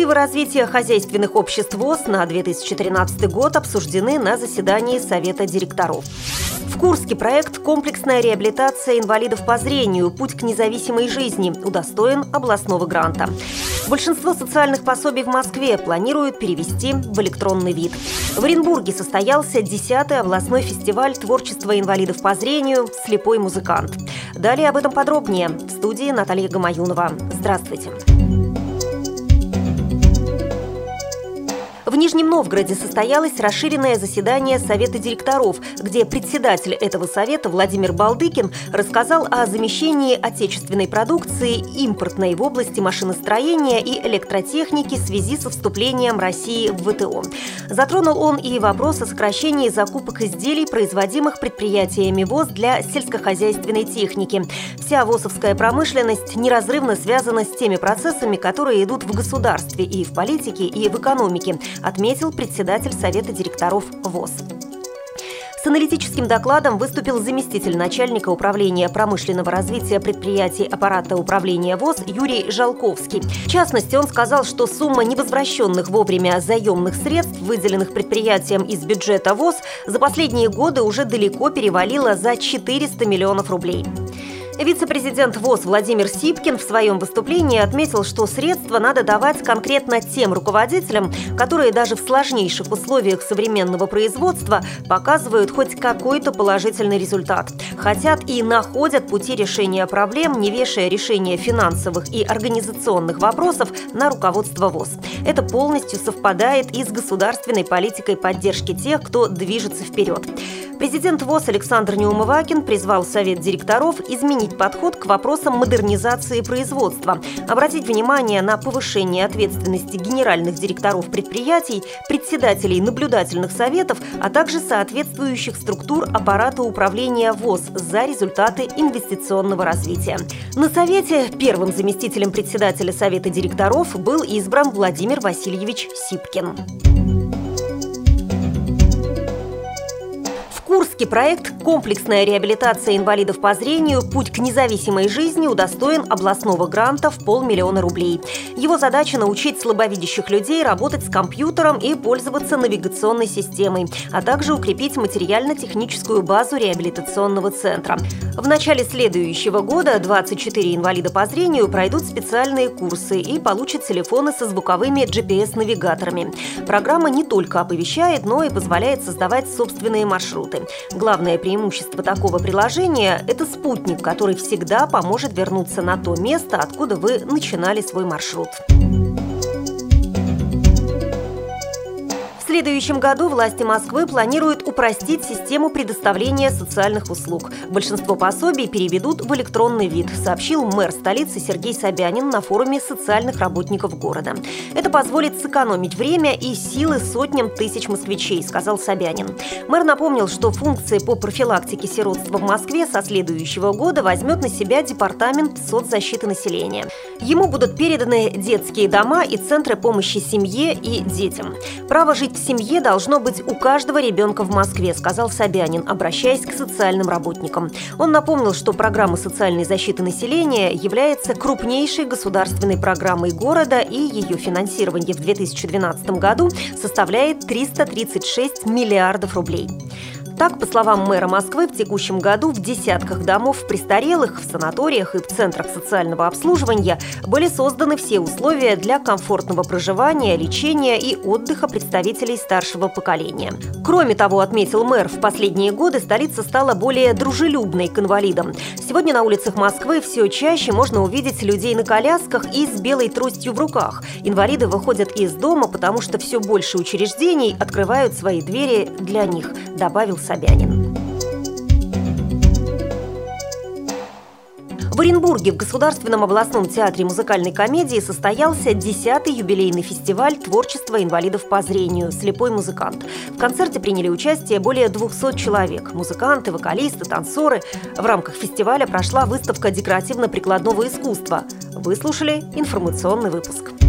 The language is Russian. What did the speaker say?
Перспективы развития хозяйственных обществ ВОЗ на 2013 год обсуждены на заседании Совета директоров. В Курске проект «Комплексная реабилитация инвалидов по зрению. Путь к независимой жизни» удостоен областного гранта. Большинство социальных пособий в Москве планируют перевести в электронный вид. В Оренбурге состоялся 10-й областной фестиваль творчества инвалидов по зрению «Слепой музыкант». Далее об этом подробнее. В студии Наталья Гамаюнова. Здравствуйте. В Нижнем Новгороде состоялось расширенное заседание Совета директоров, где председатель этого совета Владимир Балдыкин рассказал о замещении отечественной продукции импортной в области машиностроения и электротехники в связи со вступлением России в ВТО. Затронул он и вопрос о сокращении закупок изделий, производимых предприятиями ВОЗ для сельскохозяйственной техники. Вся ВОЗовская промышленность неразрывно связана с теми процессами, которые идут в государстве и в политике, и в экономике, отметил председатель Совета директоров ВОЗ. С аналитическим докладом выступил заместитель начальника управления промышленного развития предприятий аппарата управления ВОЗ Юрий Жалковский. В частности, он сказал, что сумма невозвращенных вовремя заемных средств, выделенных предприятиям из бюджета ВОЗ, за последние годы уже далеко перевалила за 400 миллионов рублей. Вице-президент ВОЗ Владимир Сипкин в своем выступлении отметил, что средства надо давать конкретно тем руководителям, которые даже в сложнейших условиях современного производства показывают хоть какой-то положительный результат. Хотят и находят пути решения проблем, не вешая решения финансовых и организационных вопросов на руководство ВОЗ. Это полностью совпадает и с государственной политикой поддержки тех, кто движется вперед. Президент ВОЗ Александр Неумывакин призвал Совет директоров изменить подход к вопросам модернизации производства, обратить внимание на повышение ответственности генеральных директоров предприятий, председателей наблюдательных советов, а также соответствующих структур аппарата управления ВОЗ за результаты инвестиционного развития. На Совете первым заместителем председателя Совета директоров был избран Владимир Васильевич Сипкин. Курский проект «Комплексная реабилитация инвалидов по зрению. Путь к независимой жизни» удостоен областного гранта в полмиллиона рублей. Его задача – научить слабовидящих людей работать с компьютером и пользоваться навигационной системой, а также укрепить материально-техническую базу реабилитационного центра. В начале следующего года 24 инвалида по зрению пройдут специальные курсы и получат телефоны со звуковыми GPS-навигаторами. Программа не только оповещает, но и позволяет создавать собственные маршруты. Главное преимущество такого приложения – это спутник, который всегда поможет вернуться на то место, откуда вы начинали свой маршрут. Следующем году власти Москвы планируют упростить систему предоставления социальных услуг. Большинство пособий переведут в электронный вид, сообщил мэр столицы Сергей Собянин на форуме социальных работников города. Это позволит сэкономить время и силы сотням тысяч москвичей, сказал Собянин. Мэр напомнил, что функции по профилактике сиротства в Москве со следующего года возьмет на себя Департамент соцзащиты населения. Ему будут переданы детские дома и центры помощи семье и детям. Право жить семье должно быть у каждого ребенка в Москве, сказал Собянин, обращаясь к социальным работникам. Он напомнил, что программа социальной защиты населения является крупнейшей государственной программой города, и ее финансирование в 2012 году составляет 336 миллиардов рублей. Так, по словам мэра Москвы, в текущем году в десятках домов престарелых, в санаториях и в центрах социального обслуживания были созданы все условия для комфортного проживания, лечения и отдыха представителей старшего поколения. Кроме того, отметил мэр, в последние годы столица стала более дружелюбной к инвалидам. Сегодня на улицах Москвы все чаще можно увидеть людей на колясках и с белой тростью в руках. Инвалиды выходят из дома, потому что все больше учреждений открывают свои двери для них, добавил Собянин. В Оренбурге в Государственном областном театре музыкальной комедии состоялся 10-й юбилейный фестиваль творчества инвалидов по зрению «Слепой музыкант». В концерте приняли участие более 200 человек – музыканты, вокалисты, танцоры. В рамках фестиваля прошла выставка декоративно-прикладного искусства. Выслушали информационный выпуск.